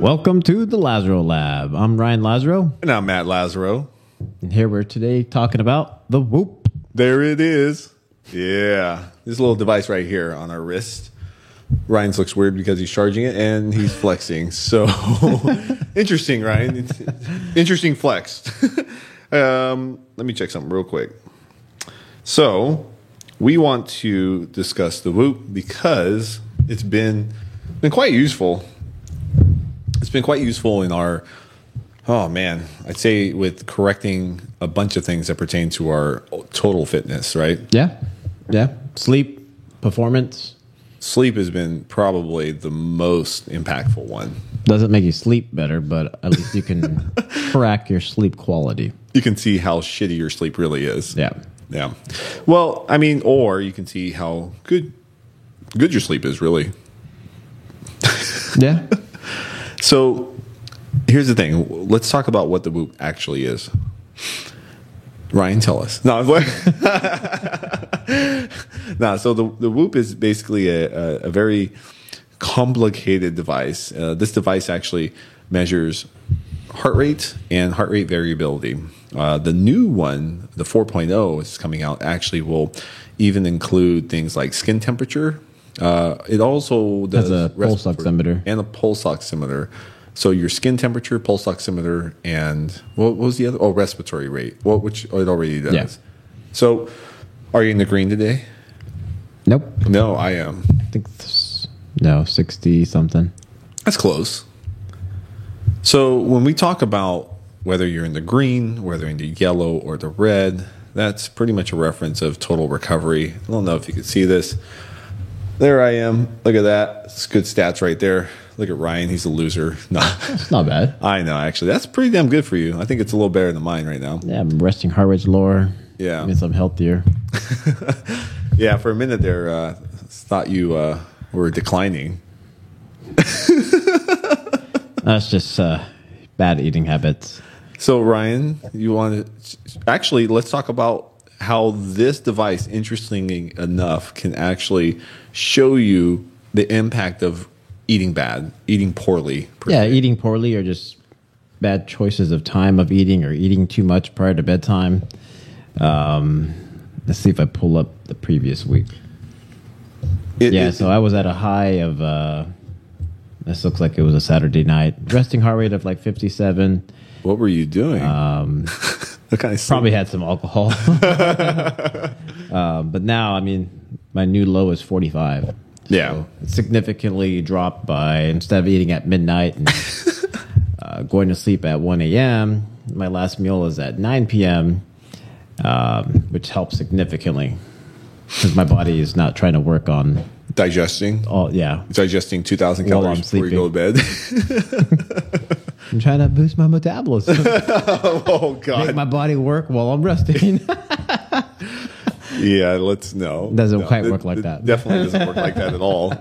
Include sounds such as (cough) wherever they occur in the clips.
Welcome to the Lazaro Lab. I'm Ryan Lazaro, And I'm Matt Lazaro. and here we're today talking about the Whoop. There it is. Yeah. This little device right here on our wrist. Ryan's looks weird because he's charging it and he's flexing. So (laughs) interesting, Ryan. It's- interesting flex. (laughs) um, let me check something real quick. So we want to discuss the Whoop because it's been been quite useful. It's been quite useful in our Oh man, I'd say with correcting a bunch of things that pertain to our total fitness, right? Yeah, yeah. Sleep, performance. Sleep has been probably the most impactful one. Doesn't make you sleep better, but at least you can (laughs) track your sleep quality. You can see how shitty your sleep really is. Yeah. Yeah. Well, I mean, or you can see how good good your sleep is really. Yeah. (laughs) So here's the thing. Let's talk about what the Whoop actually is. Ryan, tell us. No, (laughs) No. So the the Whoop is basically a, a, a very complicated device. Uh, this device actually measures heart rate and heart rate variability. Uh, the new one, the 4.0, is coming out. Actually, will even include things like skin temperature. Uh, it also does Has a pulse oximeter. and a pulse oximeter. So your skin temperature, pulse oximeter, and what, what was the other? Oh, respiratory rate. What which it already does. Yeah. So, are you in the green today? Nope. No, I am. I think this, no, sixty something. That's close. So when we talk about whether you're in the green, whether in the yellow or the red, that's pretty much a reference of total recovery. I don't know if you can see this. There I am. Look at that. It's good stats right there. Look at Ryan. He's a loser. No, (laughs) It's not bad. I know. Actually, that's pretty damn good for you. I think it's a little better than mine right now. Yeah, I'm resting heart rate's lower. Yeah. means I'm healthier. (laughs) Yeah. For a minute there, uh, thought you uh, were declining. (laughs) That's just uh, bad eating habits. So Ryan, you want to actually let's talk about how this device, interestingly enough, can actually show you the impact of eating bad, eating poorly. Yeah, eating poorly or just bad choices of time of eating or eating too much prior to bedtime. Um, let's see if I pull up the previous week. It- Yeah, it- so I was at a high of. Uh, this looks like it was a Saturday night. Resting heart rate of like 57. what were you doing? Um, (laughs) what kind of? Probably had some alcohol. (laughs) um, but now, I mean, my new low is 45. Yeah. significantly dropped by instead of eating at midnight and (laughs) uh, going to sleep at 1 a.m., my last meal is at 9 p.m., um, which helps significantly because my body is not trying to work on digesting, all. Yeah, digesting two thousand calories I'm before you go to bed. (laughs) (laughs) I'm trying to boost my metabolism, (laughs) oh god, make my body work while I'm resting. Yeah, let's no. Doesn't No, quite it- work like that. Definitely doesn't work like that at all.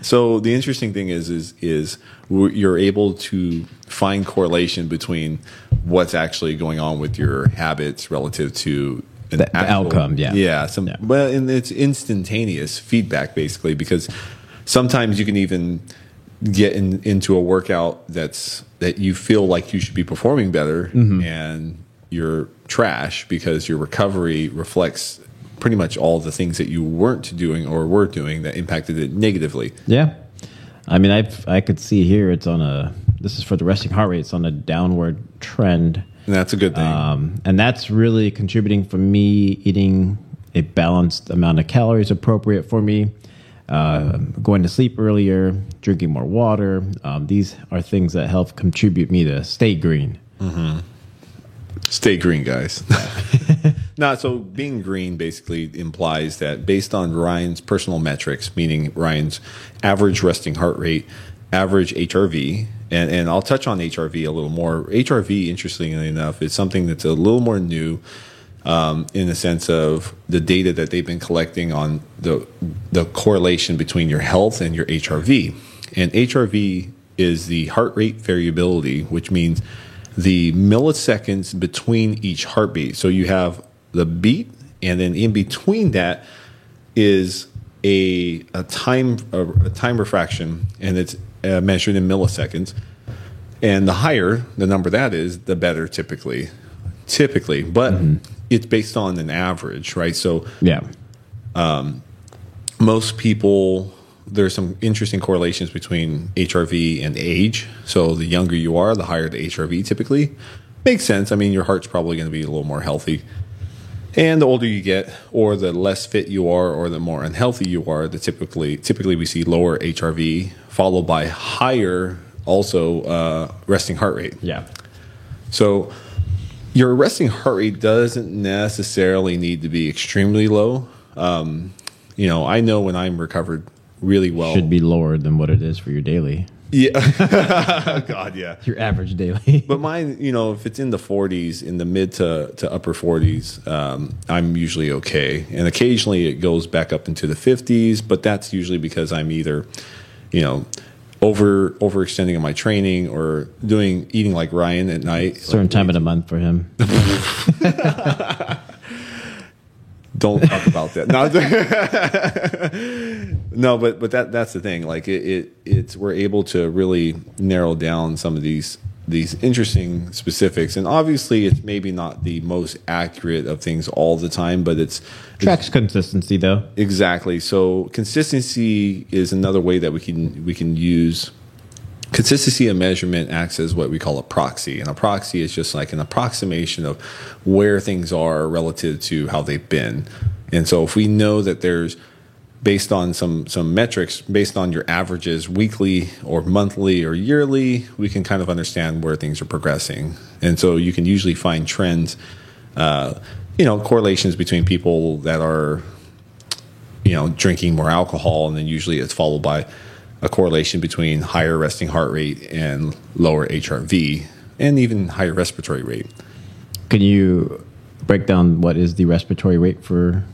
So the interesting thing is, is, is you're able to find correlation between what's actually going on with your habits relative to an The- the outcome, yeah. yeah. Some Yeah. well, and it's instantaneous feedback basically because sometimes you can even get in, into a workout that's that you feel like you should be performing better Mm-hmm. and you're trash because your recovery reflects pretty much all the things that you weren't doing or were doing that impacted it negatively. Yeah, I mean, I I could see here it's on a. This is for the resting heart rate. It's on a downward trend, And that's a good thing. um, and that's really contributing for me eating a balanced amount of calories appropriate for me. Uh, going to sleep earlier, drinking more water. Um, these are things that help contribute me to stay green. Stay green, guys. (laughs) no, so being green basically implies that based on Ryan's personal metrics, meaning Ryan's average resting heart rate, average HRV, and, and I'll touch on HRV a little more. HRV, interestingly enough, is something that's a little more new um, in the sense of the data that they've been collecting on the the correlation between your health and your HRV. And HRV is the heart rate variability, which means the milliseconds between each heartbeat. So you have the beat, and then in between that is a, a time a, a time refraction, and it's uh, measured in milliseconds. And the higher the number that is, the better typically. Typically, but it's based on an average, right? So Yeah. most people there's some interesting correlations between HRV and age. So the younger you are, the higher the HRV typically. Makes sense. I mean, your heart's probably going to be a little more healthy. And the older you get, or the less fit you are, or the more unhealthy you are, the typically typically we see lower HRV followed by higher also uh, resting heart rate. Yeah. So your resting heart rate doesn't necessarily need to be extremely low. Um, you know, I know when I'm recovered really well. Should be lower than what it is for your daily, Yeah. (laughs) (laughs) God, yeah. your average daily. But mine, you know, if it's in the 40s, in the mid to, to upper 40s, um, I'm usually okay. And occasionally it goes back up into the 50s, but that's usually because I'm either, you know, over overextending in my training or doing eating like Ryan at night. Certain time of the month for him. (laughs) Don't talk about that. No, (laughs) no, but but that that's the thing. Like it, it it's we're able to really narrow down some of these these interesting specifics, and obviously it's maybe not the most accurate of things all the time, but it's Tracks consistency though. exactly so. Consistency is another way that we can we can use consistency of measurement acts as what we call a proxy and a proxy is just like an approximation of where things are relative to how they've been. And so if we know that there's based on some some metrics based on your averages weekly or monthly or yearly we can kind of understand where things are progressing. And so you can usually find trends uh, you know correlations between people that are you know, drinking more alcohol, and then usually it's followed by a correlation between higher resting heart rate and lower HRV, and even higher respiratory rate. Can you break down what is the respiratory rate for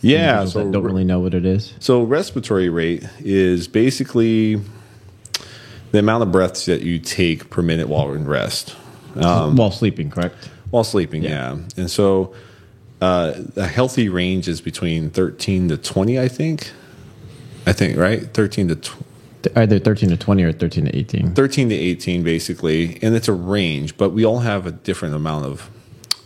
Yeah, that don't really know what it is? So respiratory rate is basically the amount of breaths that you take per minute while in rest. While sleeping, correct? While sleeping, yeah. And so uh, a healthy range is between 13 to 20, I think. I think, right? 13 to tw- Either 13 to 20 or 13 to 18. 13 to 18 basically and it's a range but we all have a different amount of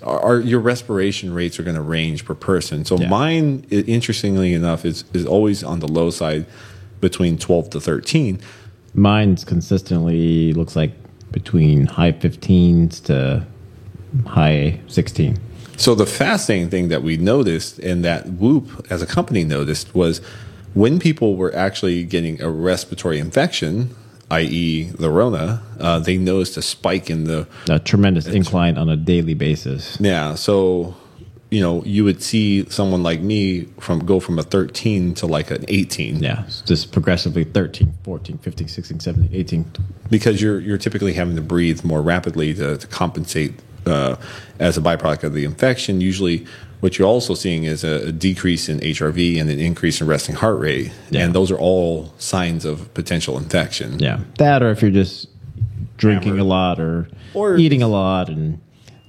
our, our your respiration rates are going to range per person so Yeah. mine interestingly enough is is always on the low side between 12 to 13 Mine's consistently looks like between high 15s to high 16. so the fascinating thing that we noticed and that whoop as a company noticed was when people were actually getting a respiratory infection i.e. the rona uh, they noticed a spike in the A tremendous incline on a daily basis. Yeah, so you know, you would see someone like me from go from a 13 to like an 18 Yeah, just progressively 13, 14, 15, 16, 17, 18. because you're you're typically having to breathe more rapidly to, to compensate uh, as a byproduct of the infection. Usually, what you're also seeing is a, a decrease in HRV and an increase in resting heart rate, Yeah. and those are all signs of potential infection. Yeah, that or if you're just drinking Hammered. a lot or, Or- eating a lot and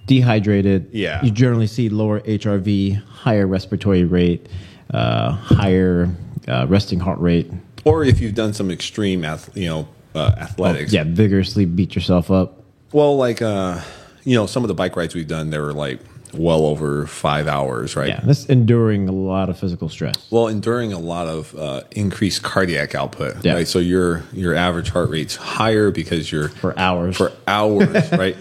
dehydrated. Yeah. you generally see lower HRV, higher respiratory rate, uh, higher uh, resting heart rate. Or if you've done some extreme, ath- you know, uh, athletics. Yeah, vigorously beat yourself up. Well, like uh, you know, some of the bike rides we've done, they were like well over five hours, right? Yeah, that's enduring a lot of physical stress. Well, enduring a lot of uh, increased cardiac output, Yeah. right? So your your average heart rate's higher because you're For hours. for hours, (laughs) right?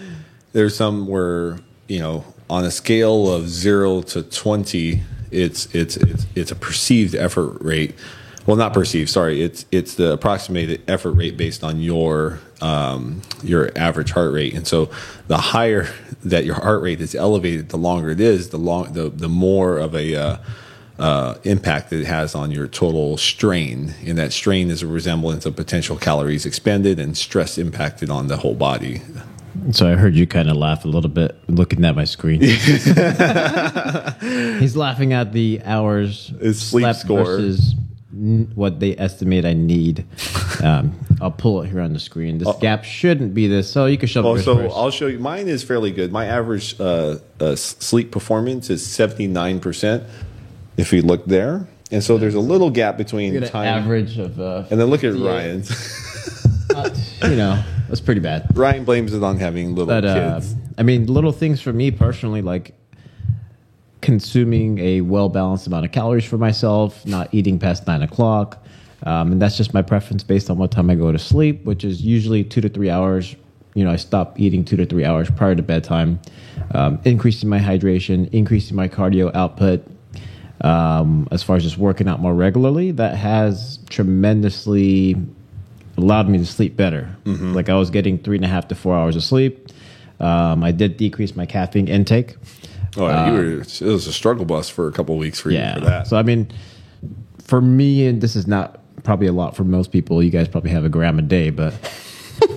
There's some where you know on a scale of zero to twenty, it's it's it's it's a perceived effort rate. Well, not perceived. Sorry, it's it's the approximated effort rate based on your um, your average heart rate, and so the higher that your heart rate is elevated, the longer it is, the long the the more of a uh, uh, impact that it has on your total strain, and that strain is a resemblance of potential calories expended and stress impacted on the whole body. So I heard you kind of laugh a little bit looking at my screen. (laughs) He's laughing at the hours His sleep slept score. versus n- what they estimate I need. (laughs) Um, I'll pull it here on the screen. This gap shouldn't be this, so you can shove Oh, so first. I'll show you. Mine is fairly good. My average uh, uh, sleep performance is seventy nine percent. If you look there, and so there's a little gap between time. average of, uh, And then look at Ryan's. (laughs) you know, that's pretty bad. Ryan blames it on having little But uh, kids. I mean, little things for me personally, like consuming a well balanced amount of calories for myself, not eating past nine o'clock. Um, and that's just my preference based on what time I go to sleep, which is usually two to three hours. You know, I stop eating two to three hours prior to bedtime, um, increasing my hydration, increasing my cardio output. Um, as far as just working out more regularly, that has tremendously allowed me to sleep better. Like I was getting three and a half to four hours of sleep. Um, I did decrease my caffeine intake. Oh, you were, it was a struggle bus for a couple of weeks for you for that. So I mean, for me, and this is not probably a lot for most people. You guys probably have a gram a day, but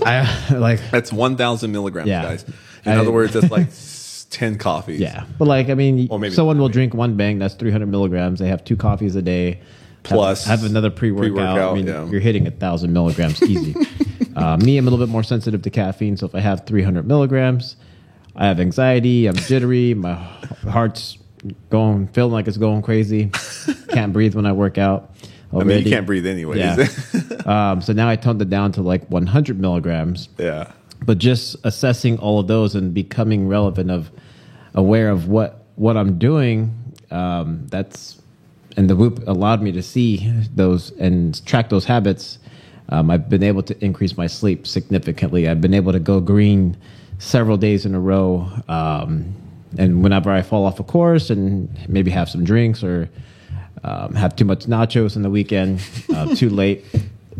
I (laughs) like That's one thousand milligrams, Yeah. guys. In I- other words, that's like (laughs) ten coffees. yeah. But like I mean, Or maybe someone will drink one bang. That's three hundred milligrams. They have two coffees a day. have- Plus have, another pre workout. I mean, yeah. you're hitting a thousand milligrams easy. (laughs) uh, me, I'm a little bit more sensitive to caffeine, so if I have 300 milligrams, I have anxiety. I'm jittery. My heart's going, feeling like it's going crazy. Can't breathe when I work out. I mean, you can't breathe anyways. Yeah. (laughs) um, so now I toned it down to like 100 milligrams. yeah. But just assessing all of those and becoming relevant of aware of what what I'm doing. Um, that's and the Whoop allowed me to see those and track those habits. Um, I've been able to increase my sleep significantly. I've been able to go green several days in a row. Um, and whenever I fall off a course and maybe have some drinks or um, have too much nachos on the weekend, uh, (laughs) too late,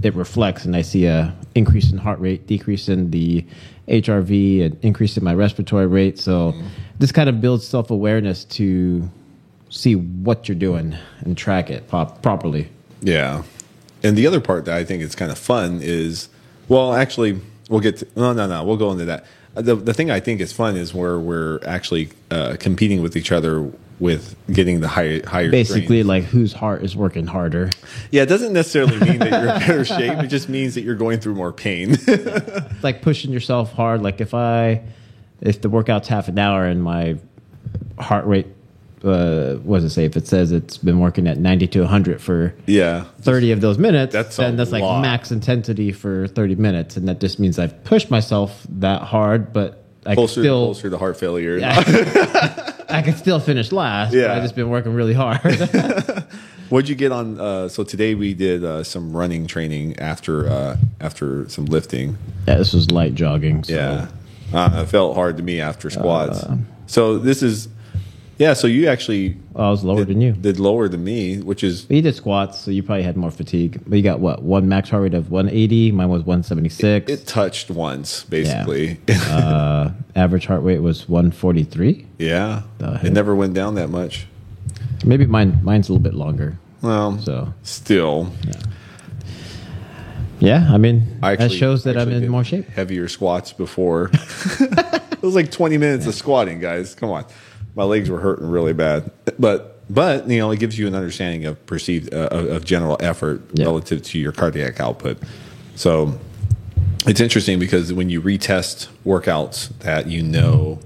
it reflects, and I see a increase in heart rate, decrease in the HRV, and increase in my respiratory rate. So this kind of builds self awareness to see what you're doing and track it pop- properly. Yeah. And the other part that I think is kind of fun is, well, actually, we'll get to, no, no, no, we'll go into that. The, the thing I think is fun is where we're actually uh, competing with each other with getting the higher, higher Basically, strains. like whose heart is working harder. Yeah, it doesn't necessarily mean that you're in (laughs) better shape. It just means that you're going through more pain. (laughs) like pushing yourself hard. Like if I, if the workout's half an hour and my heart rate, uh, what does it say? If it says it's been working at 90 to 100 for yeah. 30 of those minutes, That's then that's like max intensity for 30 minutes. And that just means I've pushed myself that hard, but I Closer, still, closer to heart failure. (laughs) I can still finish last. Yeah. Yeah. I've just been working really hard. (laughs) What'd you get on? Uh, so today we did uh, some running training after uh, after some lifting. yeah, this was light jogging. So. Yeah, uh, it felt hard to me after squats. so this is, yeah. So you actually I was lower than you. did lower than me, which is But you did squats, so you probably had more fatigue. But you got what? One max heart rate of 180. Mine was 176. it touched once basically. uh, average heart rate was 143. Yeah, it never went down that much. Maybe mine mine's a little bit longer. Well, So still, yeah, I mean I that shows that I'm in more shape. Heavier squats before. (laughs) it was like 20 minutes of squatting, guys. Come on, my legs were hurting really bad, but but you know it gives you an understanding of perceived uh, of, of general effort Yeah. relative to your cardiac output. So it's interesting because when you retest workouts that you know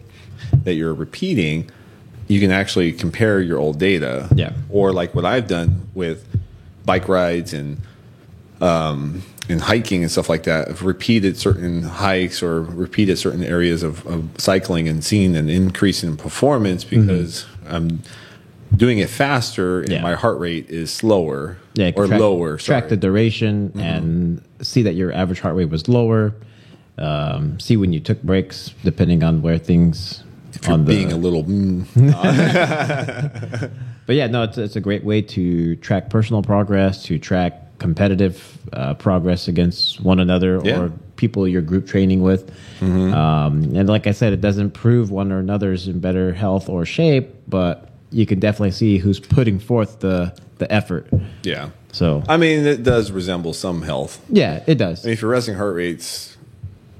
that you're repeating, you can actually compare your old data. Yeah. Or like what I've done with bike rides and um, and hiking and stuff like that. I've repeated certain hikes or repeated certain areas of, of cycling and seen an increase in performance because I'm doing it faster and Mm-hmm. Yeah. my heart rate is slower Yeah, or track, lower. Track the duration and see that your average heart rate was lower. Um, see when you took breaks, depending on where things If on the. being a little mm, (laughs) but yeah, no, it's it's a great way to track personal progress, to track competitive uh, progress against one another Yeah. or people you're group training with. Um, and like I said, it doesn't prove one or another's in better health or shape, but you can definitely see who's putting forth the the effort. yeah. So I mean, it does resemble some health. yeah, it does. I mean, if your resting heart rate's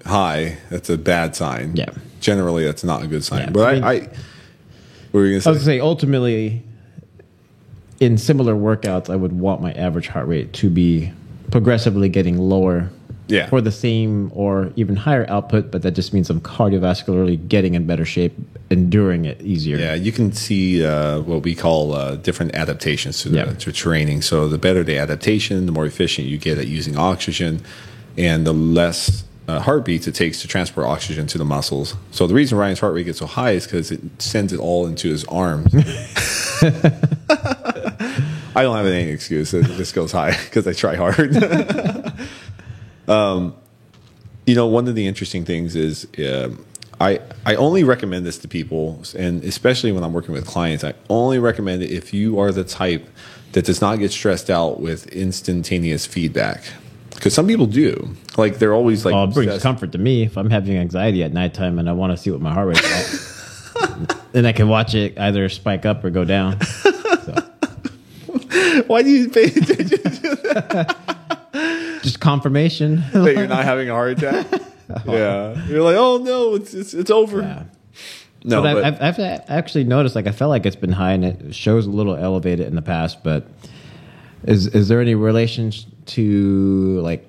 high, that's a bad sign. Yeah. Generally, that's not a good sign. Yeah, But I I, mean- I, what were you I was gonna gonna say? say ultimately, in similar workouts, I would want my average heart rate to be progressively getting lower Yeah. for the same or even higher output, but that just means I'm cardiovascularly getting in better shape, enduring it easier. Yeah, you can see uh, what we call uh, different adaptations to, the, Yeah. to training. So the better the adaptation, the more efficient you get at using oxygen, and the less uh, heartbeats it takes to transport oxygen to the muscles. So the reason Ryan's heart rate gets so high is because it sends it all into his arms. (laughs) (laughs) I don't have any excuse. It just goes high (laughs) because I try hard. (laughs) um, you know, one of the interesting things is um, I I only recommend this to people, and especially when I'm working with clients, I only recommend it if you are the type that does not get stressed out with instantaneous feedback. Because some people do, like they're always like, Well, it brings obsessed- comfort to me if I'm having anxiety at nighttime and I want to see what my heart rate's at. (laughs) then I can watch it either spike up or go down. So, (laughs) Why do you pay attention to (laughs) that? just confirmation. that you're not having a heart attack? (laughs) yeah, you're like, oh no, it's it's, it's over. Yeah. No, but, but, I've, I've, I've actually noticed, like, I felt like it's been high and it shows a little elevated in the past. But is is there any relation to like,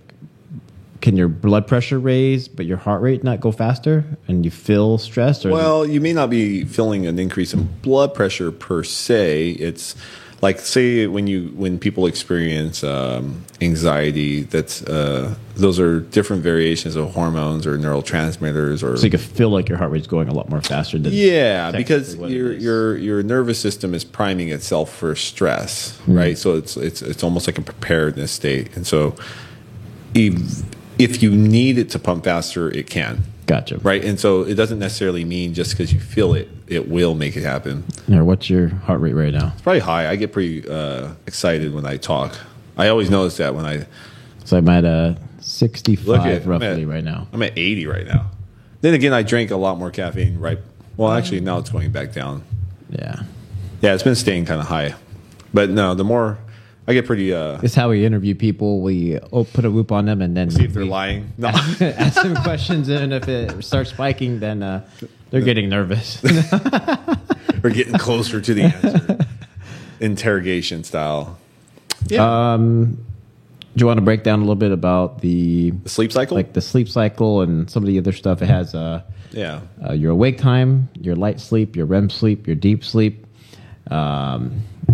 can your blood pressure raise, but your heart rate not go faster, and you feel stressed? Or Well, you may not be feeling an increase in blood pressure per se. It's like say when you when people experience um, anxiety, that's uh, those are different variations of hormones or neurotransmitters or so you can feel like your heart rate's going a lot more faster than yeah, because your your your nervous system is priming itself for stress, Hmm. right? So it's it's it's almost like a preparedness state, and so if if you need it to pump faster, it can, Gotcha. right? And so it doesn't necessarily mean just because you feel it, it will make it happen. Or what's your heart rate right now? It's probably high. I get pretty uh, excited when I talk. I always notice that when I So I'm at uh, 65 Look at- roughly at- right now. I'm at 80 right now. Then again, I drank a lot more caffeine, right? Well, actually, now it's going back down. Yeah. Yeah, it's been staying kind of high. But no, the more I get pretty uh It's how we interview people. We oh, put a whoop on them and then see if they're lying. (laughs) No. ask them questions. And if it starts spiking, then uh, they're getting nervous. (laughs) We're getting closer to the answer. Interrogation style. Yeah. um, do you want to break down a little bit about the the sleep cycle? like the sleep cycle and some of the other stuff? It has uh, yeah. uh, your awake time, your light sleep, your REM sleep, your deep sleep. Um, I think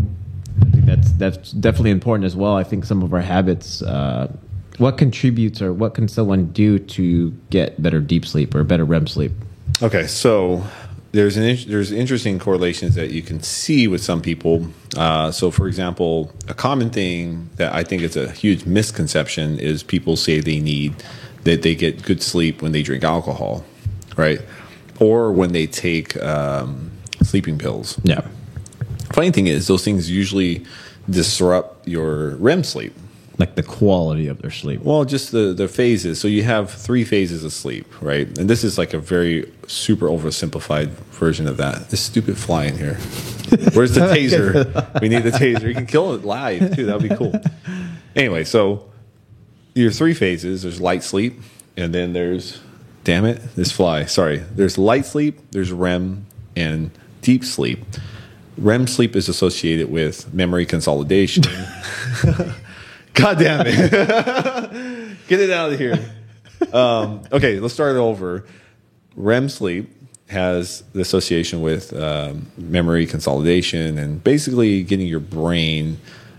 that's that's definitely important as well. I think some of our habits, uh, what contributes or what can someone do to get better deep sleep or better REM sleep? Okay, so there's an there's interesting correlations that you can see with some people. Uh, so, for example, a common thing that I think is a huge misconception is people say they need that they get good sleep when they drink alcohol, right? Or when they take um, sleeping pills. Yeah, Funny thing is, those things usually disrupt your REM sleep. like the quality of their sleep. Well, just the the phases. So you have three phases of sleep, right? And this is like a very super oversimplified version of that. This stupid fly in here. Where's the (laughs) taser? we need the taser. You can kill it live too. That'd be cool. Anyway, so your three phases. There's light sleep, and then there's damn it, this fly. Sorry. There's light sleep. There's REM and deep sleep. REM sleep is associated with memory consolidation. (laughs) God damn it. Get it out of here. Um, okay, let's start over. REM sleep has the association with um, memory consolidation and basically getting your brain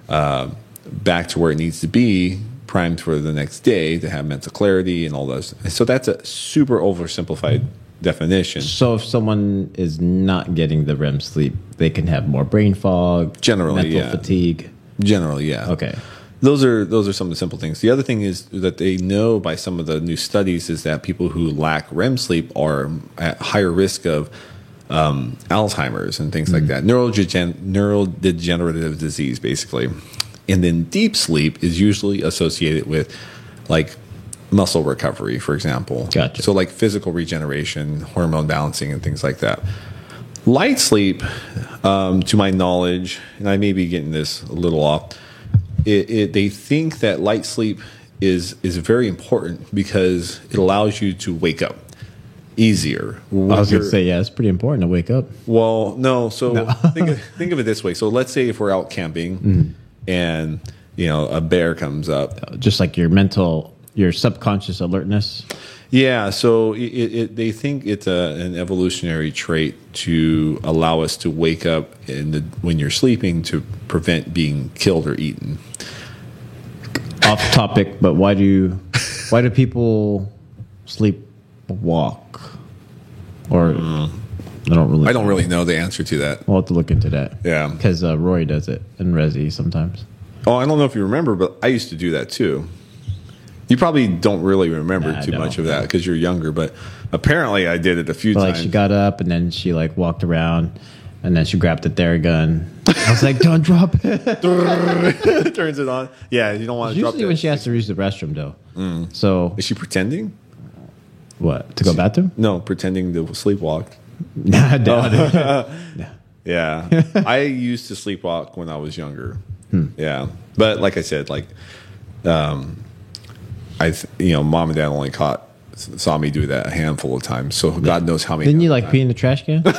uh, back to where it needs to be, primed for the next day to have mental clarity and all those. So that's a super oversimplified definition. So if someone is not getting the REM sleep, they can have more brain fog, Generally, mental yeah. fatigue. Generally, yeah. Okay. Those are those are some of the simple things. The other thing is that they know by some of the new studies is that people who lack REM sleep are at higher risk of um, Alzheimer's and things like that, neurogen- neurodegenerative disease, basically. And then deep sleep is usually associated with like muscle recovery, for example. Gotcha. So like physical regeneration, hormone balancing, and things like that. Light sleep, um, to my knowledge, and I may be getting this a little off, it, it, they think that light sleep is is very important because it allows you to wake up. easier. I was going to say, yeah, it's pretty important to wake up. Well, no. So (laughs) think of, think of it this way. So let's say if we're out camping Mm-hmm. and you know a bear comes up. Just like your mental, your subconscious alertness. Yeah. So it, it, they think it's a, an evolutionary trait to allow us to wake up in the, when you're sleeping to prevent being killed or eaten. Off topic, but why do why do people sleep walk? Or I don't really. I don't really know the answer to that. We'll have to look into that. Yeah. because uh, Roy does it and Resi sometimes. Oh, I don't know if you remember, but I used to do that too. You probably don't really remember Nah, too much of that because you're younger, but apparently I did it a few But like times. she got up and then she like walked around and then she grabbed the Theragun. I was like, "Don't drop it." (laughs) turns it on. Yeah, you don't want to drop Usually when that. she has to use the restroom, though. Mm. So Is she pretending? what to go bathroom? No, pretending to sleepwalk. (laughs) Nah, I doubt it. (laughs) Yeah, I used to sleepwalk when I was younger. Hmm. Yeah, but like I said, like, um, I th- you know, mom and dad only caught saw me do that a handful of times. So God knows how many. Didn't you like pee in the trash can? (laughs) (laughs)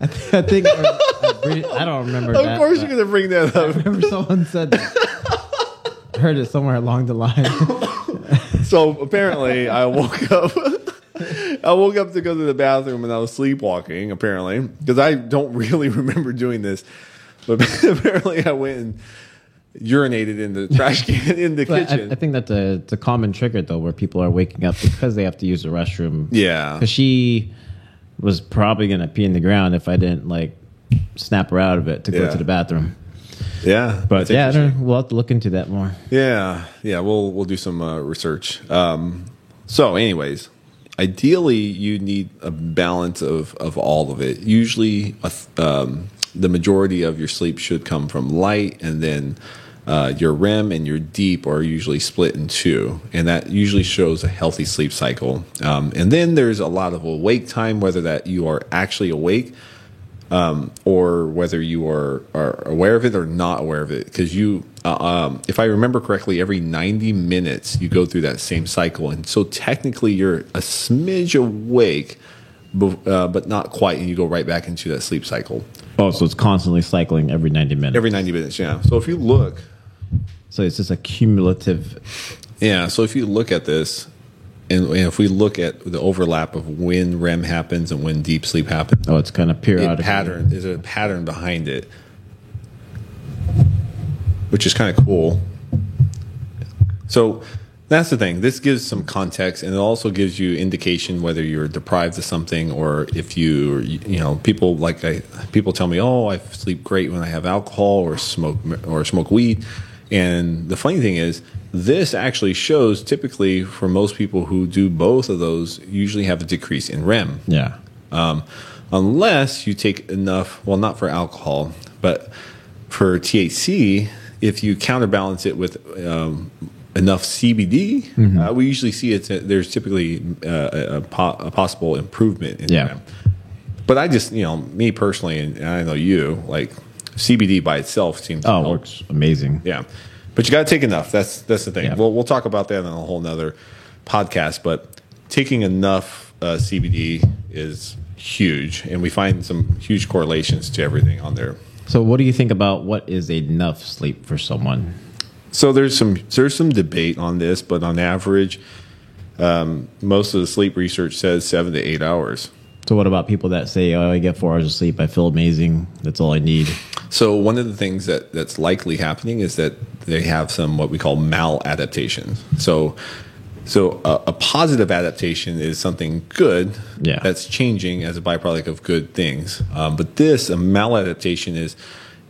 I, th- I think or, I re- I don't remember. Of that, course, you're gonna bring that I up. remember someone said that. I (laughs) heard it somewhere along the line. So apparently, I woke up. I woke up to go to the bathroom and I was sleepwalking. Apparently, because I don't really remember doing this, but apparently I went and urinated in the (laughs) trash can in the But I, kitchen. I think that's a, it's a common trigger though, where people are waking up because they have to use the restroom. yeah, because she was probably gonna pee in the ground if I didn't like snap her out of it to go Yeah. to the bathroom. yeah, But yeah, I don't, we'll have to look into that more. Yeah, yeah, we'll we'll do some uh, research. Um, so, anyways, ideally, you need a balance of of all of it. Usually, a th- um, the majority of your sleep should come from light, and then uh, your REM and your deep are usually split in two, and that usually shows a healthy sleep cycle. Um, and then there's a lot of awake time, whether that you are actually awake um, or whether you are, are aware of it or not aware of it. Because you, uh, um, if I remember correctly, every 90 minutes you go through that same cycle. And so technically you're a smidge awake, uh, but not quite. And you go right back into that sleep cycle Oh, so it's constantly cycling every ninety minutes. every 90 minutes. Yeah. So if you look, so it's just a cumulative. yeah. So if you look at this, and, and if we look at the overlap of when REM happens and when deep sleep happens, Oh, it's kind of periodic pattern there's a pattern behind it which is kind of cool so that's the thing this gives some context and it also gives you indication whether you're deprived of something or if you you know people like I, people tell me oh i sleep great when i have alcohol or smoke or smoke weed and the funny thing is this actually shows typically for most people who do both of those usually have a decrease in rem Yeah. um, unless you take enough. Well, not for alcohol, but for THC, if you counterbalance it with um, enough CBD, uh, we usually see it's there's typically uh, a, a, po- a possible improvement in Yeah. REM. But I just, you know, me personally, and I know you, like CBD by itself seems Oh, help. works amazing. Yeah, but you got to take enough. That's that's the thing. Yeah. We'll we'll talk about that in a whole nother podcast. But taking enough uh, CBD is huge, and we find some huge correlations to everything on there. So, what do you think about what is enough sleep for someone? So there's some there's some debate on this, but on average, um, most of the sleep research says seven to eight hours. So, what about people that say, "Oh, I get four hours of sleep. I feel amazing. That's all I need." So one of the things that that's likely happening is that they have some what we call maladaptations. So so a, a positive adaptation is something good Yeah. that's changing as a byproduct of good things. Um, but this a maladaptation is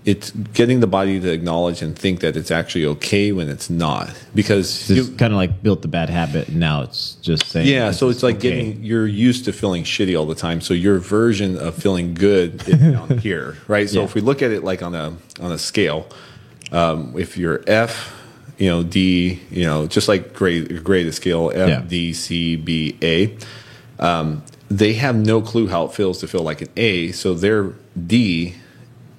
it's getting the body to acknowledge and think that it's actually okay when it's not because It's you, kind of like built the bad habit, and now it's just saying, yeah, so it's like okay. getting you're used to feeling shitty all the time. So your version of feeling good is (laughs) down here, right? So Yeah. if we look at it like on a on a scale, um, if you're F, you know D, you know just like grade grade scale F Yeah. D C B A, um, they have no clue how it feels to feel like an A. So their D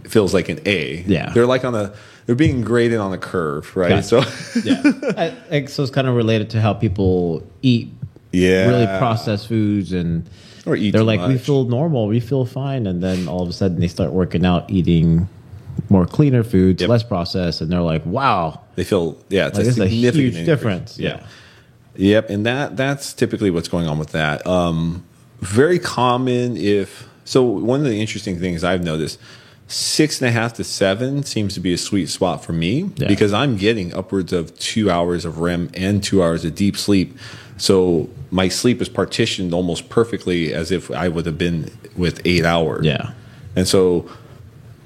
feels like an A. Yeah. they're like on a they're being graded on a curve, right? Gotcha. So (laughs) yeah. I, I, so it's kind of related to how people eat Yeah. really processed foods and Or eat they're like we feel normal we feel fine and then all of a sudden they start working out eating more cleaner foods Yep. less processed and they're like wow They feel yeah, it's like, a it's a huge increase. difference Yeah. Yep, and that that's typically what's going on with that. Um, very common if so. One of the interesting things I've noticed, six and a half to seven seems to be a sweet spot for me Yeah. because I'm getting upwards of two hours of REM and two hours of deep sleep. So my sleep is partitioned almost perfectly as if I would have been with eight hours. yeah And so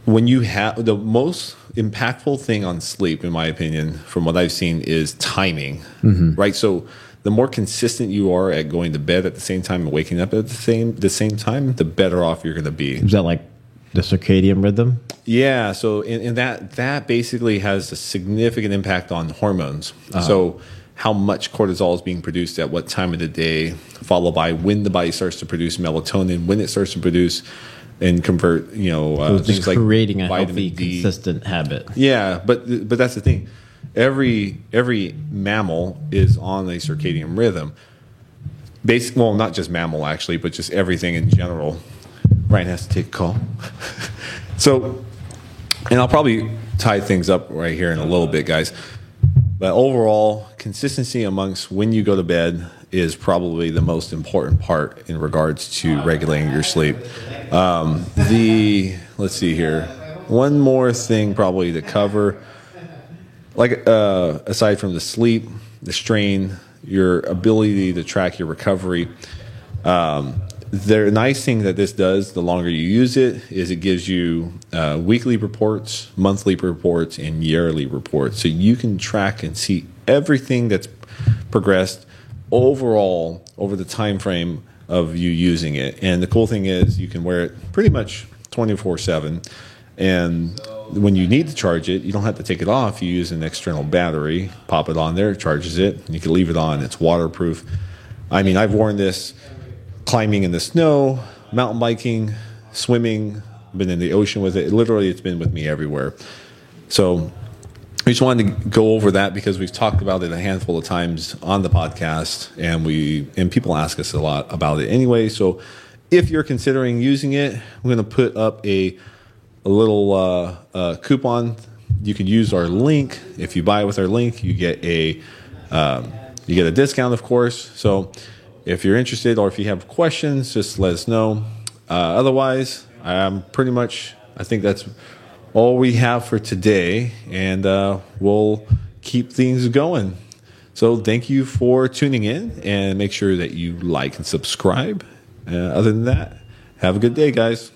when you have the most impactful thing on sleep, in my opinion, from what I've seen, is timing. Mm-hmm. Right. So the more consistent you are at going to bed at the same time and waking up at the same the same time, the better off you're going to be. is that like the circadian rhythm Yeah. So and, and that that basically has a significant impact on hormones. So how much cortisol is being produced at what time of the day, followed by when the body starts to produce melatonin, when it starts to produce and convert, you know, uh, so things like creating a healthy D. consistent habit Yeah, but but that's the thing. Every every mammal is on a circadian rhythm. Basic, well, not just mammal actually, but just everything in general. Ryan has to take a call. so, and I'll probably tie things up right here in a little bit, guys. But overall, consistency amongst when you go to bed is probably the most important part in regards to regulating your sleep. Um, the let's see here, one more thing probably to cover, like uh, aside from the sleep, the strain, your ability to track your recovery. Um, the nice thing that this does, the longer you use it, is it gives you uh, weekly reports, monthly reports, and yearly reports. So you can track and see everything that's progressed overall over the time frame of you using it. And the cool thing is you can wear it pretty much 24 7. And when you need to charge it, you don't have to take it off. You use an external battery, pop it on there, it charges it. You can leave it on. It's waterproof. I mean, I've worn this climbing in the snow, mountain biking, swimming, been in the ocean with it. Literally, it's been with me everywhere. So we just wanted to go over that because we've talked about it a handful of times on the podcast, and we and people ask us a lot about it anyway. So if you're considering using it, I'm going to put up a a little uh, uh, coupon. You can use our link. If you buy with our link, you get a um, you get a discount, of course. So if you're interested or if you have questions, just let us know. Uh, otherwise, I'm pretty much. I think that's all we have for today, and uh, we'll keep things going. So thank you for tuning in, and make sure that you like and subscribe. Uh, other than that, have a good day, guys.